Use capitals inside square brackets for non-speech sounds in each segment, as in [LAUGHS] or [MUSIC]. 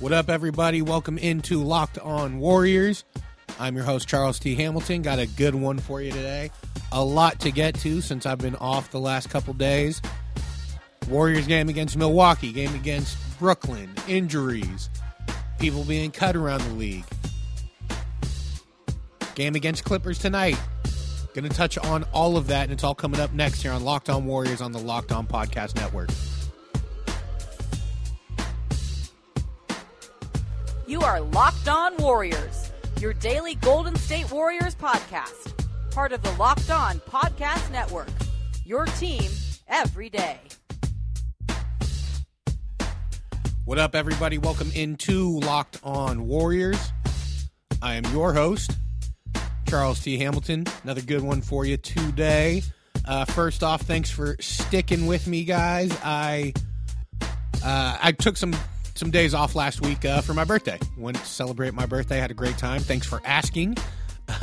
What up, everybody? Welcome into Locked On Warriors. I'm your host, Charles T. Hamilton. Got a good one for you today. A lot to get to since I've been off the last couple days. Warriors game against Milwaukee, game against Brooklyn, injuries, people being cut around the league. Game against Clippers tonight. Going to touch on all of that, and it's all coming up next here on Locked On Warriors on the Locked On Podcast Network. You are Locked On Warriors, your daily Golden State Warriors podcast. Part of the Locked On Podcast Network. Your team every day. What up, everybody? Welcome into Locked On Warriors. I am your host, Charles T. Hamilton. Another good one for you today. Uh, first off, thanks for sticking with me, guys. I uh, I took some some days off last week uh, for my birthday. Went to celebrate my birthday. Had a great time. Thanks for asking.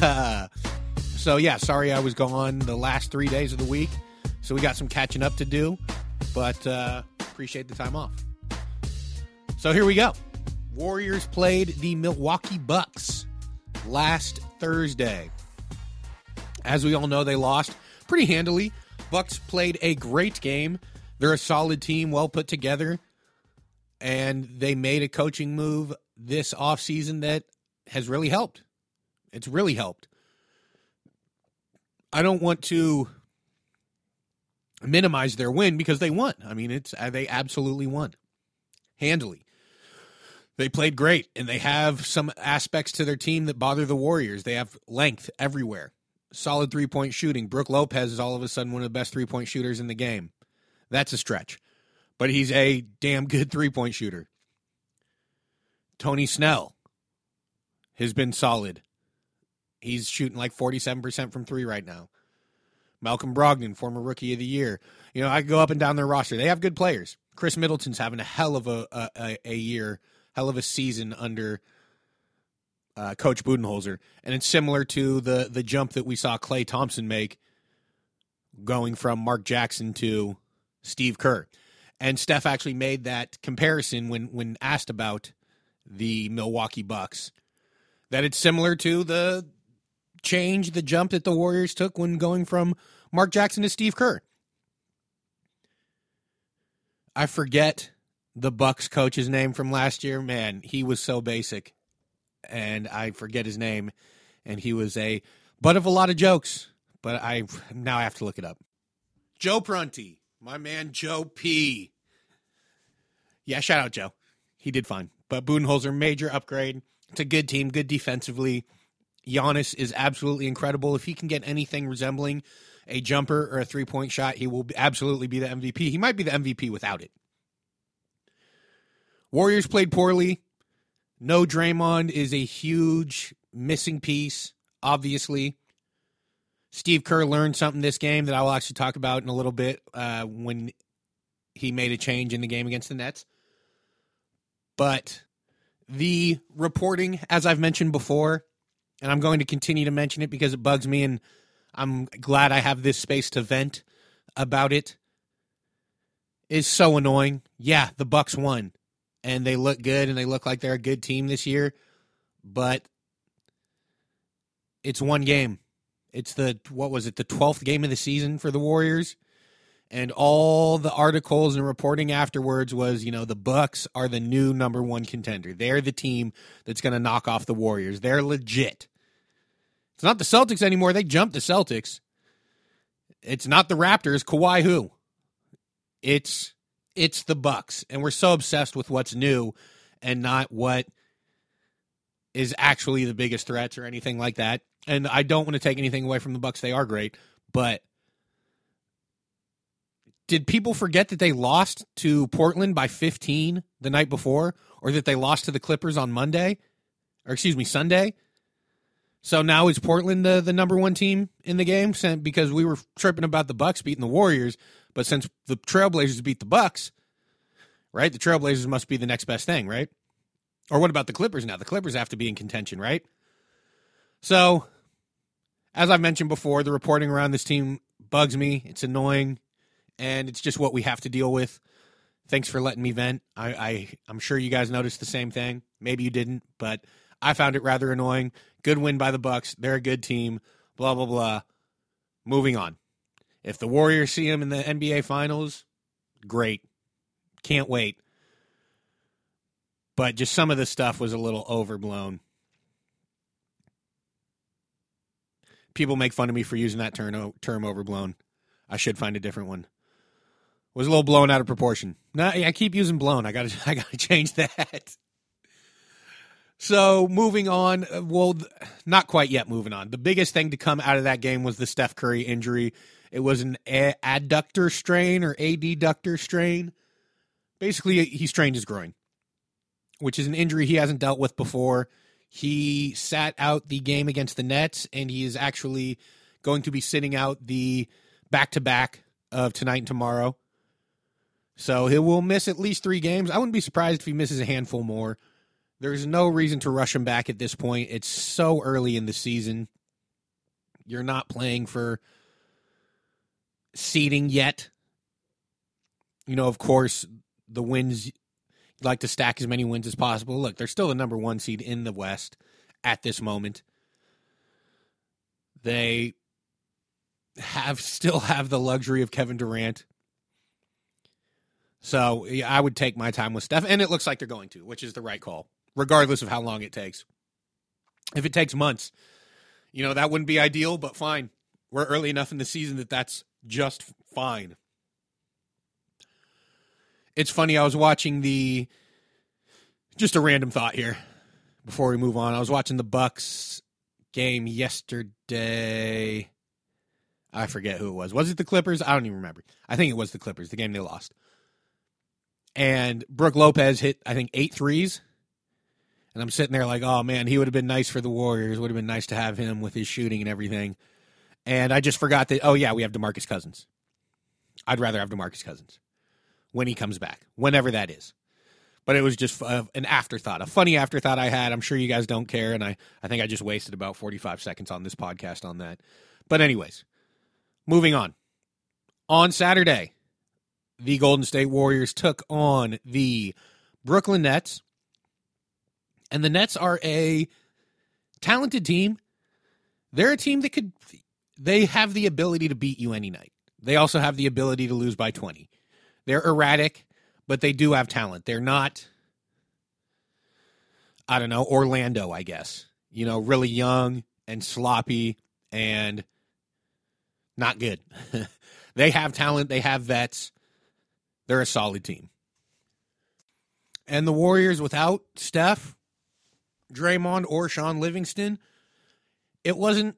Uh, [LAUGHS] so yeah, sorry I was gone the last three days of the week. So we got some catching up to do, but uh, appreciate the time off. So here we go. Warriors played the Milwaukee Bucks last Thursday. As we all know, they lost pretty handily. Bucks played a great game. They're a solid team, well put together, and they made a coaching move this offseason that has really helped. It's really helped. I don't want to minimize their win because they won. I mean, it's they absolutely won handily. They played great, and they have some aspects to their team that bother the Warriors. They have length everywhere, solid three point shooting. Brook Lopez is all of a sudden one of the best three point shooters in the game. That's a stretch, but he's a damn good three point shooter. Tony Snell has been solid. He's shooting like 47% from three right now. Malcolm Brogdon, former rookie of the year. You know, I go up and down their roster. They have good players. Khris Middleton's having a hell of a a, a year, hell of a season under uh, Coach Budenholzer, and it's similar to the the jump that we saw Klay Thompson make, going from Mark Jackson to Steve Kerr, and Steph actually made that comparison when when asked about the Milwaukee Bucks, that it's similar to the change, the jump that the Warriors took when going from Mark Jackson to Steve Kerr. I forget the Bucks coach's name from last year. Man, he was so basic, and I forget his name. And he was a butt of a lot of jokes, but I now I have to look it up. Joe Prunty, my man Joe P. Yeah, shout out Joe. He did fine, but Budenholzer major upgrade. It's a good team, good defensively. Giannis is absolutely incredible. If he can get anything resembling a jumper or a three point shot, he will absolutely be the MVP. He might be the MVP without it. Warriors played poorly. No Draymond is a huge missing piece, obviously. Steve Kerr learned something this game that I will actually talk about in a little bit uh, when he made a change in the game against the Nets. But the reporting, as I've mentioned before, and I'm going to continue to mention it because it bugs me, and I'm glad I have this space to vent about it. Is so annoying. Yeah, the Bucks won, and they look good, and they look like they're a good team this year, but it's one game. It's the what was it? The twelfth game of the season for the Warriors, and all the articles and reporting afterwards was, you know, the Bucks are the new number one contender. They're the team that's going to knock off the Warriors. They're legit. It's not the Celtics anymore. They jumped the Celtics. It's not the Raptors. Kawhi who? It's it's the Bucks, and we're so obsessed with what's new and not what is actually the biggest threats or anything like that. And I don't want to take anything away from the Bucks. They are great, but did people forget that they lost to Portland by 15 the night before or that they lost to the Clippers on Monday or excuse me Sunday? So now is Portland the, the number one team in the game because we were tripping about the Bucks beating the Warriors, but since the Trailblazers beat the Bucks, right? The Trailblazers must be the next best thing, right? Or what about the Clippers now? The Clippers have to be in contention, right? So, as I've mentioned before, the reporting around this team bugs me. It's annoying, and it's just what we have to deal with. Thanks for letting me vent. I, I I'm sure you guys noticed the same thing. Maybe you didn't, but I found it rather annoying. Good win by the Bucks. They're a good team. Blah blah blah. Moving on. If the Warriors see them in the NBA Finals, great. Can't wait. But just some of the stuff was a little overblown. People make fun of me for using that term, term overblown. I should find a different one. Was a little blown out of proportion. No, I keep using blown. I got to [LAUGHS] I got to change that. So moving on, uh, well, not quite yet. Moving on. The biggest thing to come out of that game was the Steph Curry injury. It was an adductor strain or adductor strain. Basically, he strained his groin, which is an injury he hasn't dealt with before. He sat out the game against the Nets, and he is actually going to be sitting out the back to back of tonight and tomorrow. So he will miss at least three games. I wouldn't be surprised if he misses a handful more. There's no reason to rush him back at this point. It's so early in the season. You're not playing for seeding yet. You know, of course, the wins like to stack as many wins as possible. Look, they're still the number one seed in the West at this moment. They have still have the luxury of Kevin Durant. So yeah, I would take my time with Steph, and it looks like they're going to, which is the right call, regardless of how long it takes. If it takes months, you know that wouldn't be ideal, but fine. We're early enough in the season that that's just fine. It's funny. I was watching the just a random thought here before we move on. I was watching the Bucks game yesterday. I forget who it was. Was it the Clippers? I don't even remember. I think it was the Clippers, the game they lost. And Brook Lopez hit, I think, eight threes. And I'm sitting there like, oh man, he would have been nice for the Warriors. Would have been nice to have him with his shooting and everything. And I just forgot that, oh yeah, we have DeMarcus Cousins. I'd rather have DeMarcus Cousins when he comes back, whenever that is. But it was just uh, an afterthought, a funny afterthought I had. I'm sure you guys don't care, and I, I think I just wasted about 45 seconds on this podcast on that. But, anyways, moving on. On Saturday, the Golden State Warriors took on the Brooklyn Nets. And the Nets are a talented team. They're a team that could, they have the ability to beat you any night. They also have the ability to lose by 20. They're erratic, but they do have talent. They're not, I don't know, Orlando, I guess. You know, really young and sloppy and not good. [LAUGHS] they have talent, they have vets. They're a solid team. And the Warriors without Steph, Draymond, or Shaun Livingston, it wasn't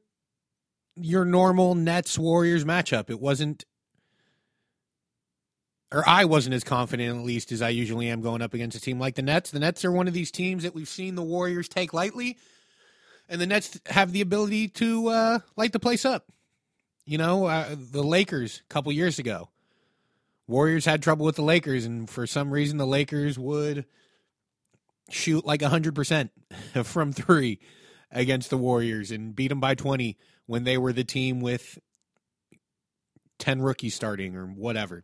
your normal Nets Warriors matchup. It wasn't or I wasn't as confident at least as I usually am going up against a team like the Nets. The Nets are one of these teams that we've seen the Warriors take lightly, and the Nets have the ability to uh, light the place up. You know, uh, the Lakers a couple years ago, Warriors had trouble with the Lakers, and for some reason, the Lakers would shoot like hundred percent [LAUGHS] from three against the Warriors and beat them by twenty when they were the team with ten rookies starting or whatever.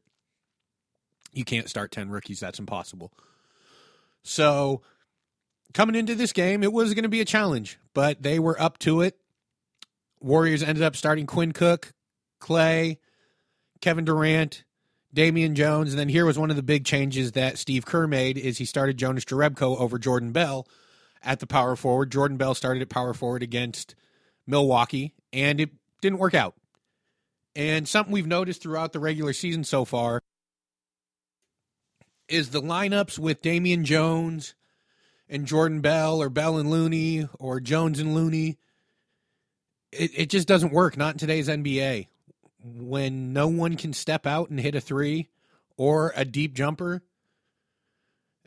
You can't start 10 rookies. That's impossible. So, coming into this game, it was going to be a challenge, but they were up to it. Warriors ended up starting Quinn Cook, Klay, Kevin Durant, Damian Jones, and then here was one of the big changes that Steve Kerr made is he started Jonas Jerebko over Jordan Bell at the power forward. Jordan Bell started at power forward against Milwaukee, and it didn't work out. And something we've noticed throughout the regular season so far is the lineups with Damian Jones and Jordan Bell or Bell and Looney or Jones and Looney. It, it just doesn't work. Not in today's NBA. when no one can step out and hit a three or a deep jumper,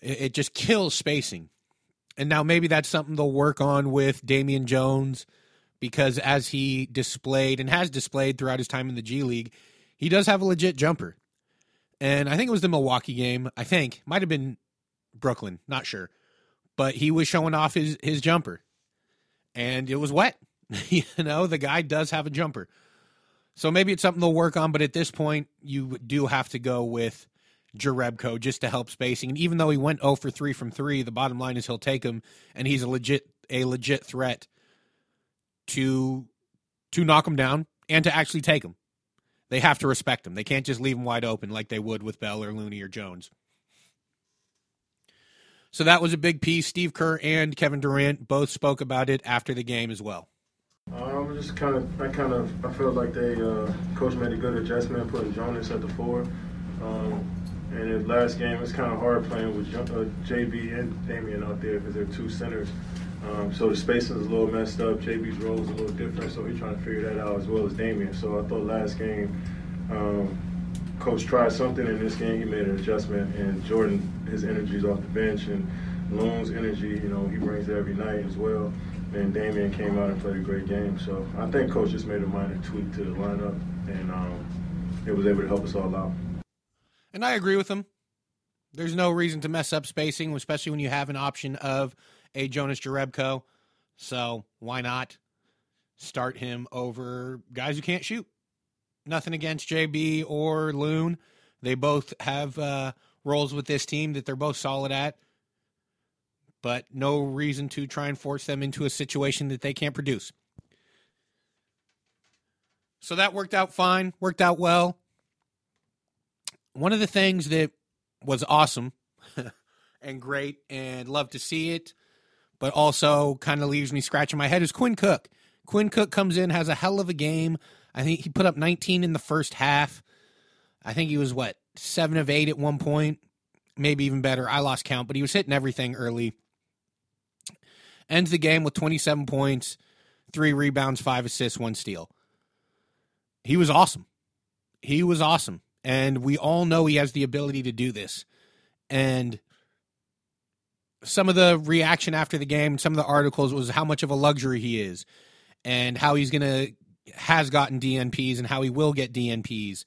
it, it just kills spacing. And now maybe that's something they'll work on with Damian Jones because as he displayed and has displayed throughout his time in the G League, he does have a legit jumper. And I think it was the Milwaukee game. I think might have been Brooklyn, not sure, but he was showing off his his jumper, and it was wet. [LAUGHS] you know, the guy does have a jumper, so maybe it's something they'll work on. But at this point, you do have to go with Jerebko just to help spacing. And even though he went 0 for 3 from 3, the bottom line is he'll take him and he's a legit a legit threat to to knock him down and to actually take him. They have to respect him. They can't just leave him wide open like they would with Bell or Looney or Jones. So that was a big piece. Steve Kerr and Kevin Durant both spoke about it after the game as well. Um, just kind of, I kind of, I felt like they, uh, coach made a good adjustment, putting Jonas at the four. Um, and in last game, it's kind of hard playing with uh, JB and Damian out there because they're two centers. Um, so the spacing is a little messed up. JB's role is a little different, so he's trying to figure that out as well as Damian. So I thought last game, um, coach tried something in this game. He made an adjustment, and Jordan, his energy is off the bench, and Loon's energy, you know, he brings it every night as well. And Damian came out and played a great game. So I think coach just made a minor tweak to the lineup, and um, it was able to help us all out. And I agree with him. There's no reason to mess up spacing, especially when you have an option of a Jonas Jerebko. So why not start him over guys who can't shoot? Nothing against JB or Loon. They both have uh, roles with this team that they're both solid at, but no reason to try and force them into a situation that they can't produce. So that worked out fine, worked out well one of the things that was awesome [LAUGHS] and great and love to see it, but also kind of leaves me scratching my head is Quinn Cook. Quinn Cook comes in, has a hell of a game. I think he put up 19 in the first half. I think he was what, seven of eight at one point, maybe even better. I lost count, but he was hitting everything early. Ends the game with 27 points, three rebounds, five assists, one steal. He was awesome. He was awesome. And we all know he has the ability to do this. And some of the reaction after the game, some of the articles was how much of a luxury he is and how he's going to has gotten DNPs and how he will get DNPs.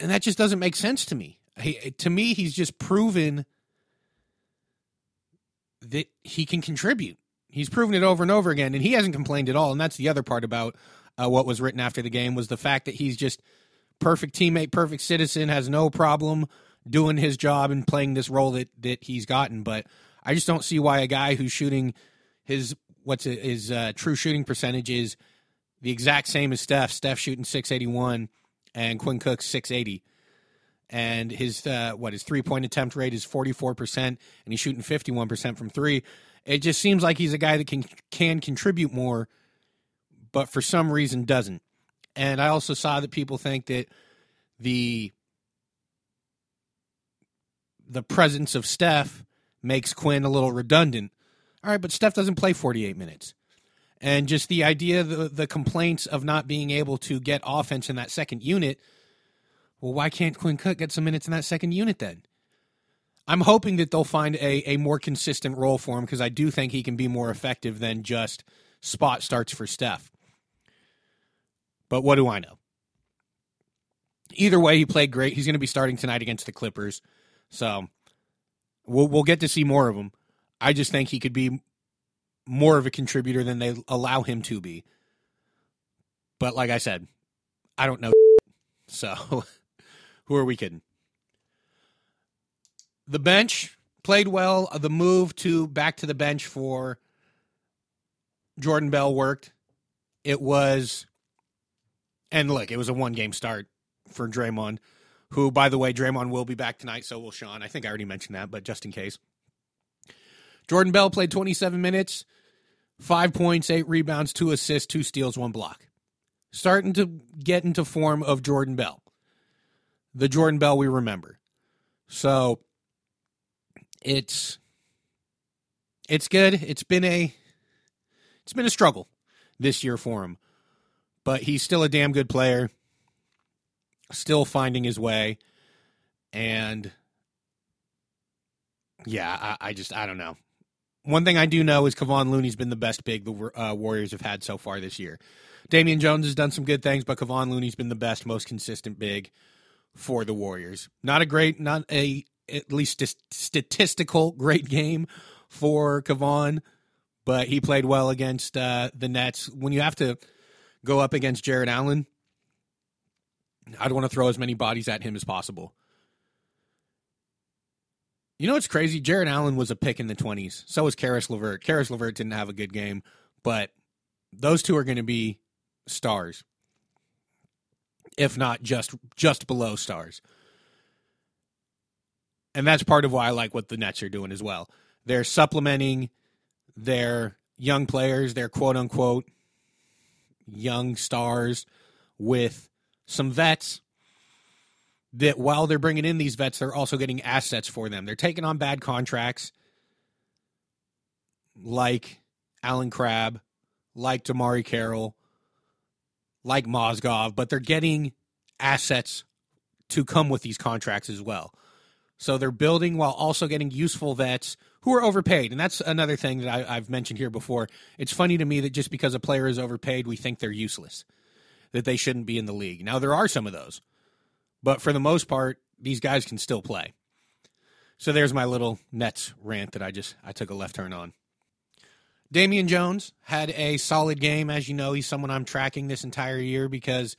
And that just doesn't make sense to me. He, to me, he's just proven that he can contribute. He's proven it over and over again, and he hasn't complained at all. And that's the other part about uh, what was written after the game was the fact that he's just – perfect teammate, perfect citizen, has no problem doing his job and playing this role that that he's gotten. But I just don't see why a guy who's shooting his what's it, his uh, true shooting percentage is the exact same as Steph. Steph shooting six eighty one, and Quinn six eighty. And his uh, what his three point attempt rate is forty four percent, and he's shooting fifty one percent from three. It just seems like he's a guy that can can contribute more, but for some reason doesn't. And I also saw that people think that the the presence of Steph makes Quinn a little redundant. All right, but Steph doesn't play 48 minutes. And just the idea, the, the complaints of not being able to get offense in that second unit, well, why can't Quinn Cook get some minutes in that second unit then? I'm hoping that they'll find a, a more consistent role for him because I do think he can be more effective than just spot starts for Steph. But what do I know? Either way, he played great. He's going to be starting tonight against the Clippers, so we'll we'll get to see more of him. I just think he could be more of a contributor than they allow him to be. But like I said, I don't know. [LAUGHS] So [LAUGHS] who are we kidding? The bench played well. The move to back to the bench for Jordan Bell worked. It was and look, it was a one game start for Draymond, who, by the way, Draymond will be back tonight, so will Shaun. I think I already mentioned that, but just in case. Jordan Bell played 27 minutes, five points, eight rebounds, two assists, two steals, one block. Starting to get into form of Jordan Bell, the Jordan Bell we remember. So it's it's good. It's been a it's been a struggle this year for him. but he's still a damn good player, still finding his way. And yeah, I, I just, I don't know. One thing I do know is Kevon Looney's been the best big the uh, Warriors have had so far this year. Damian Jones has done some good things, but Kevon Looney's been the best, most consistent big for the Warriors. Not a great, not a at least st- statistical great game for Kevon, but he played well against uh, the Nets. When you have to go up against Jarrett Allen, I'd want to throw as many bodies at him as possible. You know what's crazy? Jarrett Allen was a pick in the 20s. So was Caris LeVert. Caris LeVert didn't have a good game, but those two are going to be stars, if not just just below stars. And that's part of why I like what the Nets are doing as well. They're supplementing their young players, their quote unquote young stars, with some vets that while they're bringing in these vets, they're also getting assets for them. They're taking on bad contracts like Allen Crabbe, like DeMarre Carroll, like Mozgov, but they're getting assets to come with these contracts as well. So they're building while also getting useful vets who are overpaid. And that's another thing that I, have mentioned here before. It's funny to me that just because a player is overpaid, we think they're useless, that they shouldn't be in the league. Now, there are some of those, but for the most part, these guys can still play. So there's my little Nets rant that I just I took a left turn on. Damian Jones had a solid game. As you know, he's someone I'm tracking this entire year because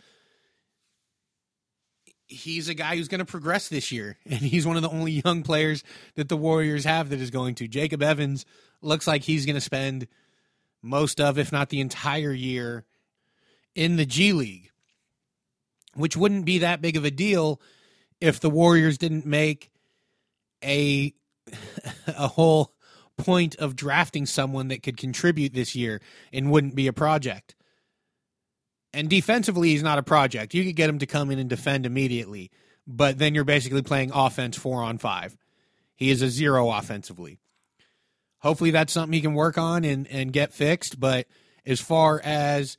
he's a guy who's going to progress this year, [LAUGHS] and he's one of the only young players that the Warriors have that is going to. Jacob Evans looks like he's going to spend most of, if not the entire year, in the G League, which wouldn't be that big of a deal if the Warriors didn't make a [LAUGHS] a whole point of drafting someone that could contribute this year and wouldn't be a project. And defensively, he's not a project. You could get him to come in and defend immediately, but then you're basically playing offense four on five. He is a zero offensively. Hopefully, that's something he can work on and, and get fixed. But as far as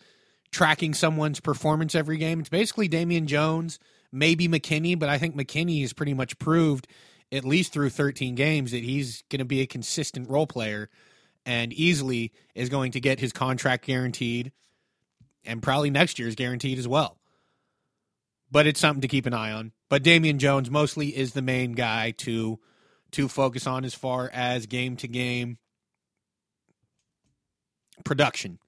tracking someone's performance every game, it's basically Damian Jones, maybe McKinnie, but I think McKinnie has pretty much proved, at least through 13 games, that he's going to be a consistent role player and easily is going to get his contract guaranteed and probably next year is guaranteed as well. But it's something to keep an eye on. But Damian Jones mostly is the main guy to to focus on as far as game to game production.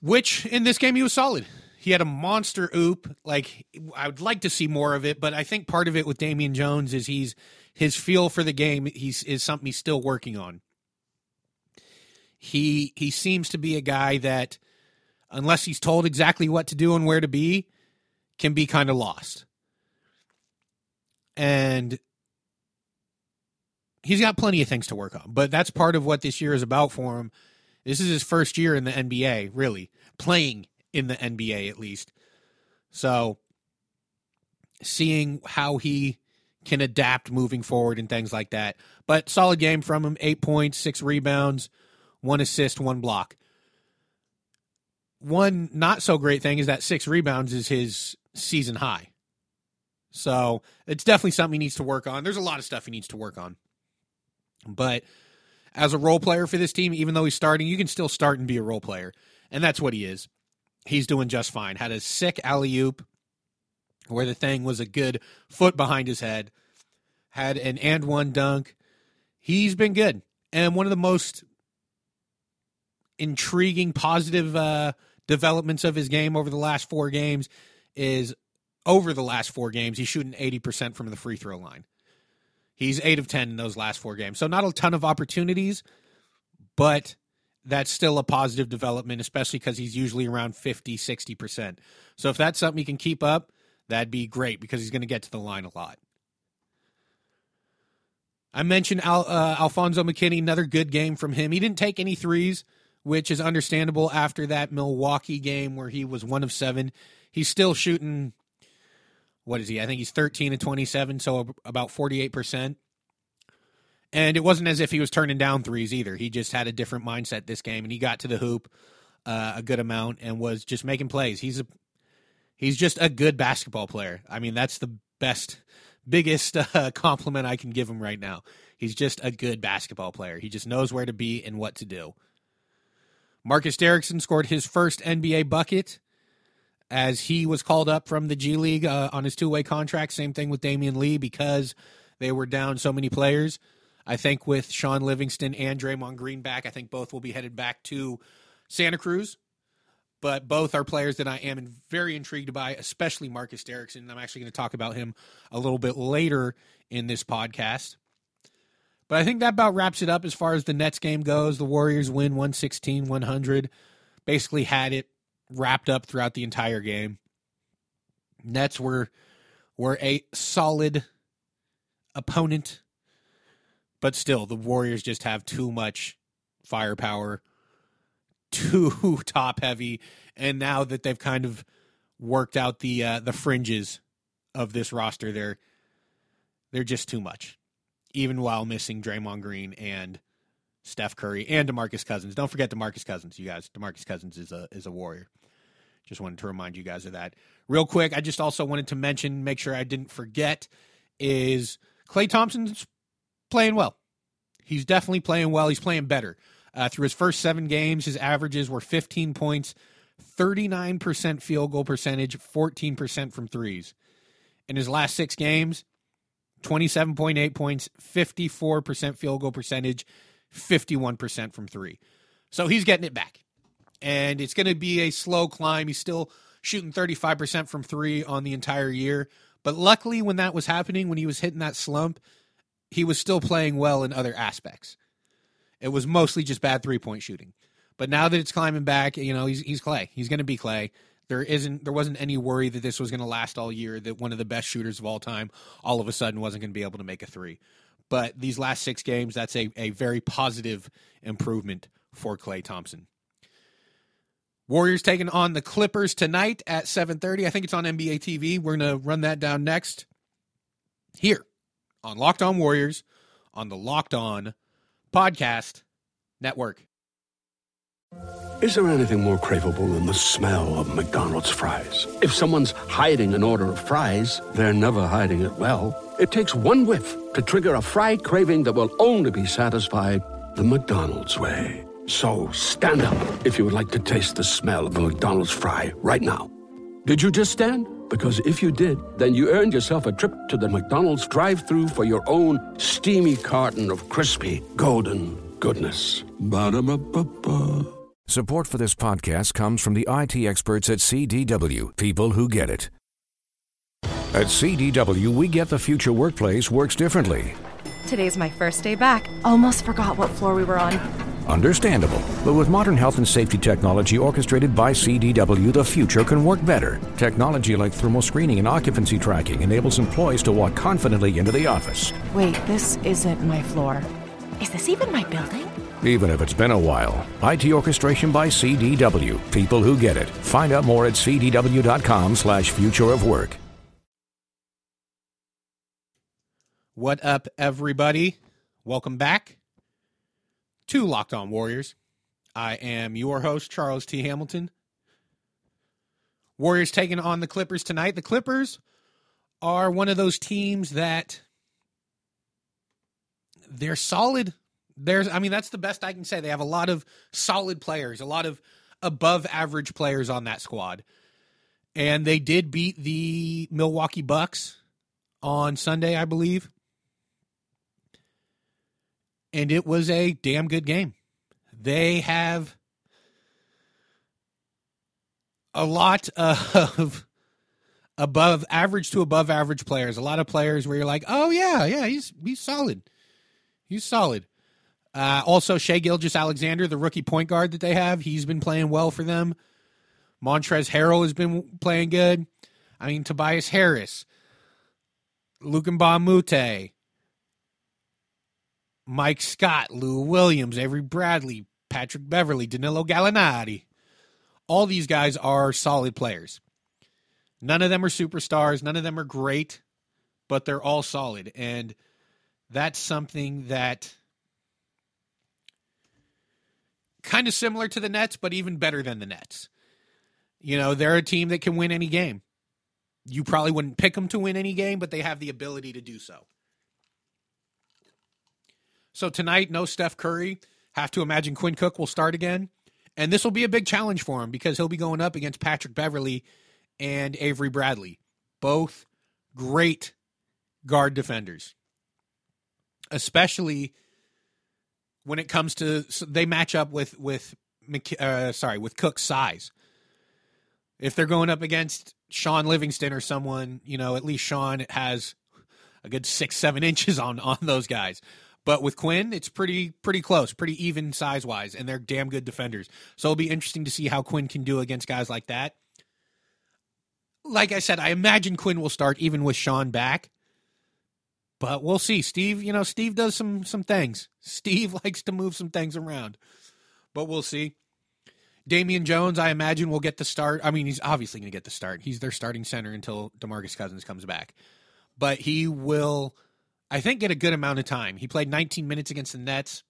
Which in this game he was solid. He had a monster oop. Like I would like to see more of it, but I think part of it with Damian Jones is he's his feel for the game he's is something he's still working on. He he seems to be a guy that, unless he's told exactly what to do and where to be, can be kind of lost. And he's got plenty of things to work on, but that's part of what this year is about for him. This is his first year in the NBA, really playing in the NBA at least. So, seeing how he can adapt moving forward and things like that. But solid game from him, eight points, six rebounds, one assist, one block. One not so great thing is that six rebounds is his season high. So it's definitely something he needs to work on. There's a lot of stuff he needs to work on. But as a role player for this team, even though he's starting, you can still start and be a role player. And that's what he is. He's doing just fine. Had a sick alley oop where the thing was a good foot behind his head. Had an and one dunk. He's been good. And one of the most intriguing, positive uh, developments of his game over the last four games is over the last four games, he's shooting 80% from the free throw line. He's 8 of 10 in those last four games. So, not a ton of opportunities, but that's still a positive development, especially because he's usually around 50, 60%. So, if that's something he can keep up, that'd be great because he's going to get to the line a lot. I mentioned Al, uh, Alfonzo McKinnie, another good game from him. He didn't take any threes, which is understandable after that Milwaukee game where he was one of seven. He's still shooting, what is he? I think he's 13 to 27, so about 48%. And it wasn't as if he was turning down threes either. He just had a different mindset this game, and he got to the hoop uh, a good amount and was just making plays. He's a he's just a good basketball player. I mean, that's the best, biggest [LAUGHS] uh, compliment I can give him right now. He's just a good basketball player. He just knows where to be and what to do. Marcus Derrickson scored his first NBA bucket as he was called up from the G League uh, on his two way contract. Same thing with Damion Lee because they were down so many players. I think with Shaun Livingston and Draymond Green back, I think both will be headed back to Santa Cruz. But both are players that I am very intrigued by, especially Marcus Derrickson. I'm actually going to talk about him a little bit later in this podcast. But I think that about wraps it up as far as the Nets game goes. The Warriors win 116 100. Basically had it wrapped up throughout the entire game. Nets were were a solid opponent, but still the Warriors just have too much firepower, [LAUGHS] too top heavy, and now that they've kind of worked out the uh, the fringes of this roster, they're they're just too much, even while missing Draymond Green and Steph Curry and DeMarcus Cousins. Don't forget DeMarcus Cousins, you guys. DeMarcus Cousins is a is a warrior. Just wanted to remind you guys of that. Real quick, I just also wanted to mention, make sure I didn't forget, is Klay Thompson's playing well. He's definitely playing well. He's playing better. Uh, through his first seven games, his averages were 15 points, 39% field goal percentage, 14% from threes. In his last six games, 27.8 points, 54% field goal percentage, 51% from three. So he's getting it back and it's going to be a slow climb. He's still shooting 35% from three on the entire year. But luckily, when that was happening, when he was hitting that slump, he was still playing well in other aspects. It was mostly just bad three point shooting. But now that it's climbing back, you know, he's, he's Klay. He's going to be Klay. There isn't, there wasn't any worry that this was going to last all year. That one of the best shooters of all time, all of a sudden, wasn't going to be able to make a three. But these last six games, that's a, a very positive improvement for Klay Thompson. Warriors taking on the Clippers tonight at 7:30. I think it's on NBA TV. We're going to run that down next here on Locked On Warriors on the Locked On Podcast Network. Is there anything more craveable than the smell of McDonald's fries? If someone's hiding an order of fries, they're never hiding it well. It takes one whiff to trigger a fry craving that will only be satisfied the McDonald's way. So stand up if you would like to taste the smell of a McDonald's fry right now. Did you just stand? Because if you did, then you earned yourself a trip to the McDonald's drive through for your own steamy carton of crispy, golden goodness. Ba-da-ba-ba-ba. Support for this podcast comes from the IT experts at CDW, people who get it. At CDW, we get the future workplace works differently. Today's my first day back. Almost forgot what floor we were on. Understandable. But with modern health and safety technology orchestrated by CDW, the future can work better. Technology like thermal screening and occupancy tracking enables employees to walk confidently into the office. Wait, this isn't my floor. Is this even my building? Even if it's been a while. IT orchestration by CDW. People who get it. Find out more at cdw.com slash future of work. What up, everybody? Welcome back to Locked On Warriors. I am your host, Charles T. Hamilton. Warriors taking on the Clippers tonight. The Clippers are one of those teams that they're solid. There's I mean that's the best I can say. They have a lot of solid players, a lot of above average players on that squad. And they did beat the Milwaukee Bucks on Sunday, I believe and it was a damn good game. They have a lot of [LAUGHS] above average to above average players. A lot of players where you're like, oh yeah, yeah, he's he's solid. He's solid. Uh, also, Shai Gilgeous-Alexander, the rookie point guard that they have, he's been playing well for them. Montrezl Harrell has been playing good. I mean, Tobias Harris, a Moute, Mike Scott, Lou Williams, Avery Bradley, Patrick Beverley, Danilo Gallinari. All these guys are solid players. None of them are superstars. None of them are great, but they're all solid. And that's something that kind of similar to the Nets, but even better than the Nets. You know, they're a team that can win any game. You probably wouldn't pick them to win any game, but they have the ability to do so. So tonight, no Steph Curry. Have to imagine Quinn Cook will start again. And this will be a big challenge for him because he'll be going up against Patrick Beverley and Avery Bradley. Both great guard defenders. Especially when it comes to they match up with with uh, sorry with Cook's size. If they're going up against Shaun Livingston or someone, you know, at least Shaun has a good six seven [LAUGHS] inches on on those guys. But with Quinn, it's pretty pretty close, pretty even size wise, and they're damn good defenders. So it'll be interesting to see how Quinn can do against guys like that. Like I said, I imagine Quinn will start even with Shaun back. But we'll see. Steve, you know, Steve does some some things. [LAUGHS] Steve likes to move some things around. But we'll see. Damian Jones, I imagine, will get the start. I mean, he's obviously going to get the start. He's their starting center until DeMarcus Cousins comes back. But he will I think, get a good amount of time. He played 19 minutes against the Nets.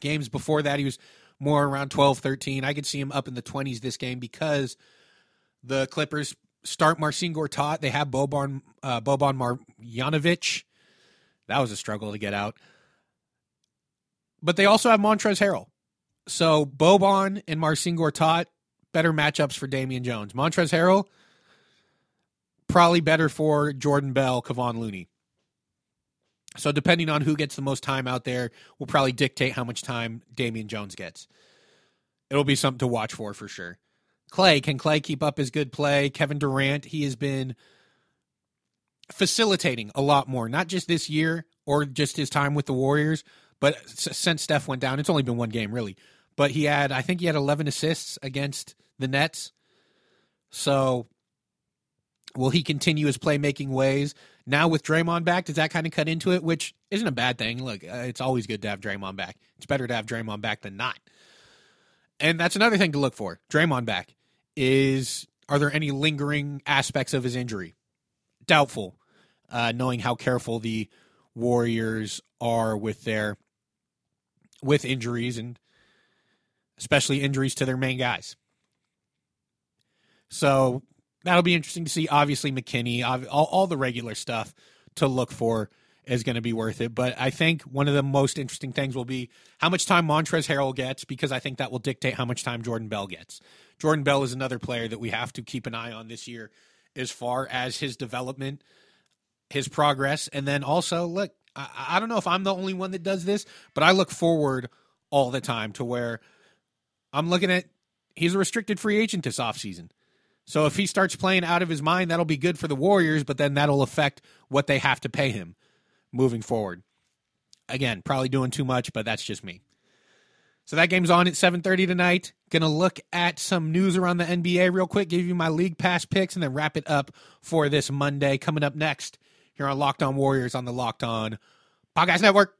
Games before that, he was more around 12, 13. I could see him up in the 20s this game because the Clippers start Marcin Gortat. They have Boban, uh, Boban Marjanovic. That was a struggle to get out. But they also have Montrezl Harrell. So Boban and Marcin Gortat, better matchups for Damian Jones. Montrezl Harrell, probably better for Jordan Bell, Kevon Looney. So depending on who gets the most time out there will probably dictate how much time Damian Jones gets. It'll be something to watch for for sure. Klay, can Klay keep up his good play? Kevin Durant, he has been facilitating a lot more, not just this year or just his time with the Warriors, but since Steph went down, it's only been one game really. But he had, I think he had 11 assists against the Nets. So will he continue his playmaking ways? Now with Draymond back, does that kind of cut into it? Which isn't a bad thing. Look, uh, it's always good to have Draymond back. It's better to have Draymond back than not. And that's another thing to look for. Draymond back is are there any lingering aspects of his injury? Doubtful. Uh, knowing how careful the Warriors are with their with injuries and especially injuries to their main guys. So that'll be interesting to see. Obviously, McKinnie, all, all the regular stuff to look for is going to be worth it. But I think one of the most interesting things will be how much time Montrezl Harrell gets, because I think that will dictate how much time Jordan Bell gets. Jordan Bell is another player that we have to keep an eye on this year as far as his development, his progress, and then also look. I, I don't know if I'm the only one that does this, but I look forward all the time to where I'm looking at he's a restricted free agent this offseason. So if he starts playing out of his mind, that'll be good for the Warriors, but then that'll affect what they have to pay him moving forward. Again, probably doing too much, but that's just me. So that game's on at 7:30 tonight. Going to look at some news around the NBA real quick, give you my league pass picks and then wrap it up for this Monday coming up next here on Locked On Warriors on the Locked On Podcast Network.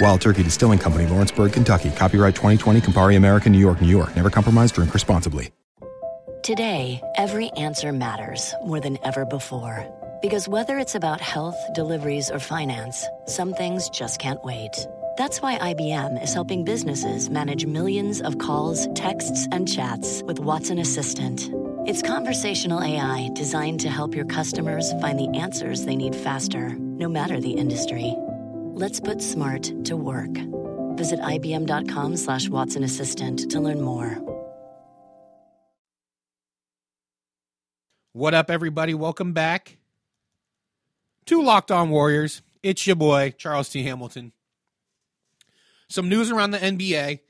Wild Turkey Distilling Company, Lawrenceburg, Kentucky. Copyright 2020, Campari American, New York, New York. Never compromise, drink responsibly. Today, every answer matters more than ever before. Because whether it's about health, deliveries, or finance, some things just can't wait. That's why IBM is helping businesses manage millions of calls, texts, and chats with Watson Assistant. It's conversational AI designed to help your customers find the answers they need faster, no matter the industry. Let's put smart to work. Visit IBM.com slash Watson Assistant to learn more. What up, everybody? Welcome back to Locked On Warriors. It's your boy, Charles T. Hamilton. Some news around the NBA.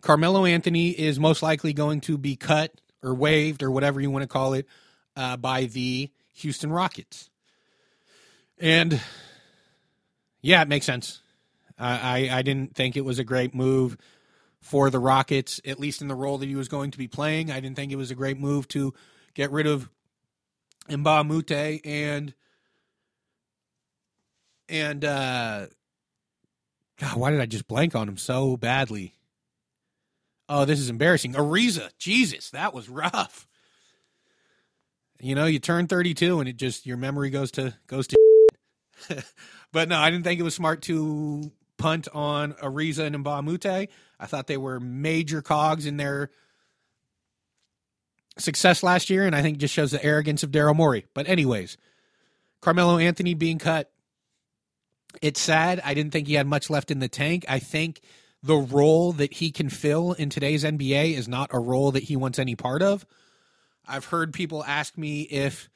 Carmelo Anthony is most likely going to be cut or waived or whatever you want to call it uh, by the Houston Rockets. And yeah, it makes sense. I, I didn't think it was a great move for the Rockets, at least in the role that he was going to be playing. I didn't think it was a great move to get rid of Mbah a Moute and and uh God, why did I just blank on him so badly? Oh, this is embarrassing. Ariza, Jesus, that was rough. You know, you turn 32 and it just your memory goes to goes to [LAUGHS] But no, I didn't think it was smart to punt on Ariza and Mbah a Moute. I thought they were major cogs in their success last year, and I think just shows the arrogance of Daryl Morey. But anyways, Carmelo Anthony being cut, it's sad. I didn't think he had much left in the tank. I think the role that he can fill in today's NBA is not a role that he wants any part of. I've heard people ask me if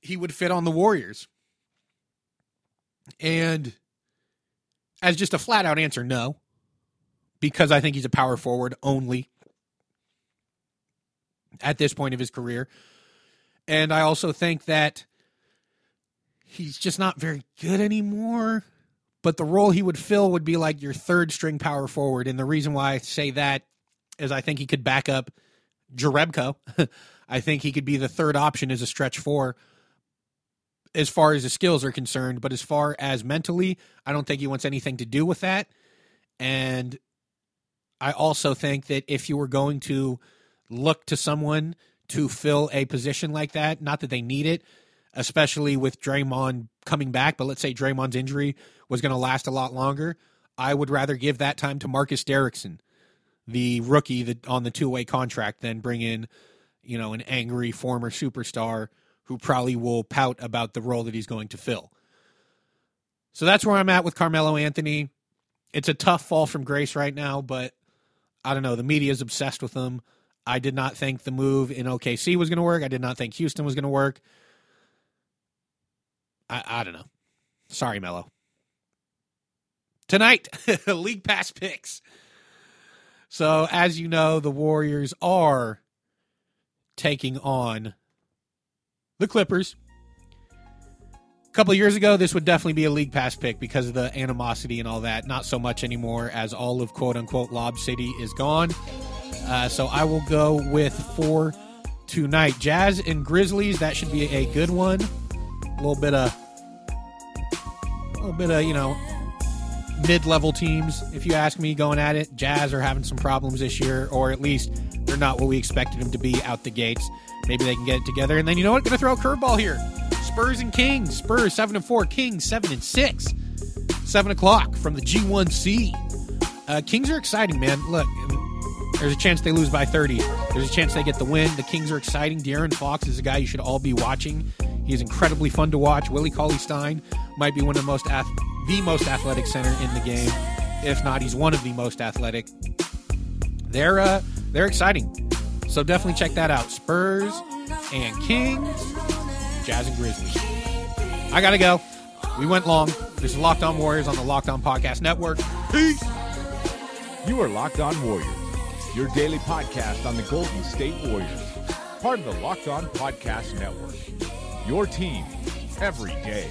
he would fit on the Warriors. And as just a flat out answer, no. Because I think he's a power forward only at this point of his career. And I also think that he's just not very good anymore. But the role he would fill would be like your third string power forward. And the reason why I say that is I think he could back up Jerebko. [LAUGHS] I think he could be the third option as a stretch four as far as the skills are concerned. But as far as mentally, I don't think he wants anything to do with that. And I also think that if you were going to look to someone to fill a position like that. Not that they need it, especially with Draymond coming back, but let's say Draymond's injury was going to last a lot longer. I would rather give that time to Marcus Derrickson, the rookie that on the two way contract, than bring in, you know, an angry former superstar who probably will pout about the role that he's going to fill. So that's where I'm at with Carmelo Anthony. It's a tough fall from grace right now, but I don't know. The media is obsessed with him. I did not think the move in OKC was going to work. I did not think Houston was going to work. I, I don't know. Sorry, Melo. Tonight, [LAUGHS] League Pass picks. So, as you know, the Warriors are taking on the Clippers. A couple years ago, this would definitely be a League Pass pick because of the animosity and all that. Not so much anymore, as all of quote unquote Lob City is gone. Uh, so I will go with four tonight. Jazz and Grizzlies. That should be a good one. A little bit of, a little bit of you know, mid-level teams. If you ask me, going at it, Jazz are having some problems this year, or at least they're not what we expected them to be out the gates. Maybe they can get it together. And then you know what? Going to throw a curveball here. Spurs and Kings. Spurs seven and four. Kings seven and six. Seven o'clock from the G1C. Uh, Kings are exciting, man. Look, there's a chance they lose by 30. There's a chance they get the win. The Kings are exciting. De'Aaron Fox is a guy you should all be watching. He's incredibly fun to watch. Willie Cauley Stein might be one of the most ath- the most athletic center in the game. If not, he's one of the most athletic. They're uh, they're exciting. So definitely check that out. Spurs and Kings, Jazz and Grizzlies. I gotta go. We went long. This is Locked On Warriors on the Locked On Podcast Network. Peace. You are Locked On Warriors your daily podcast on the Golden State Warriors, part of the Locked On Podcast Network. Your team every day.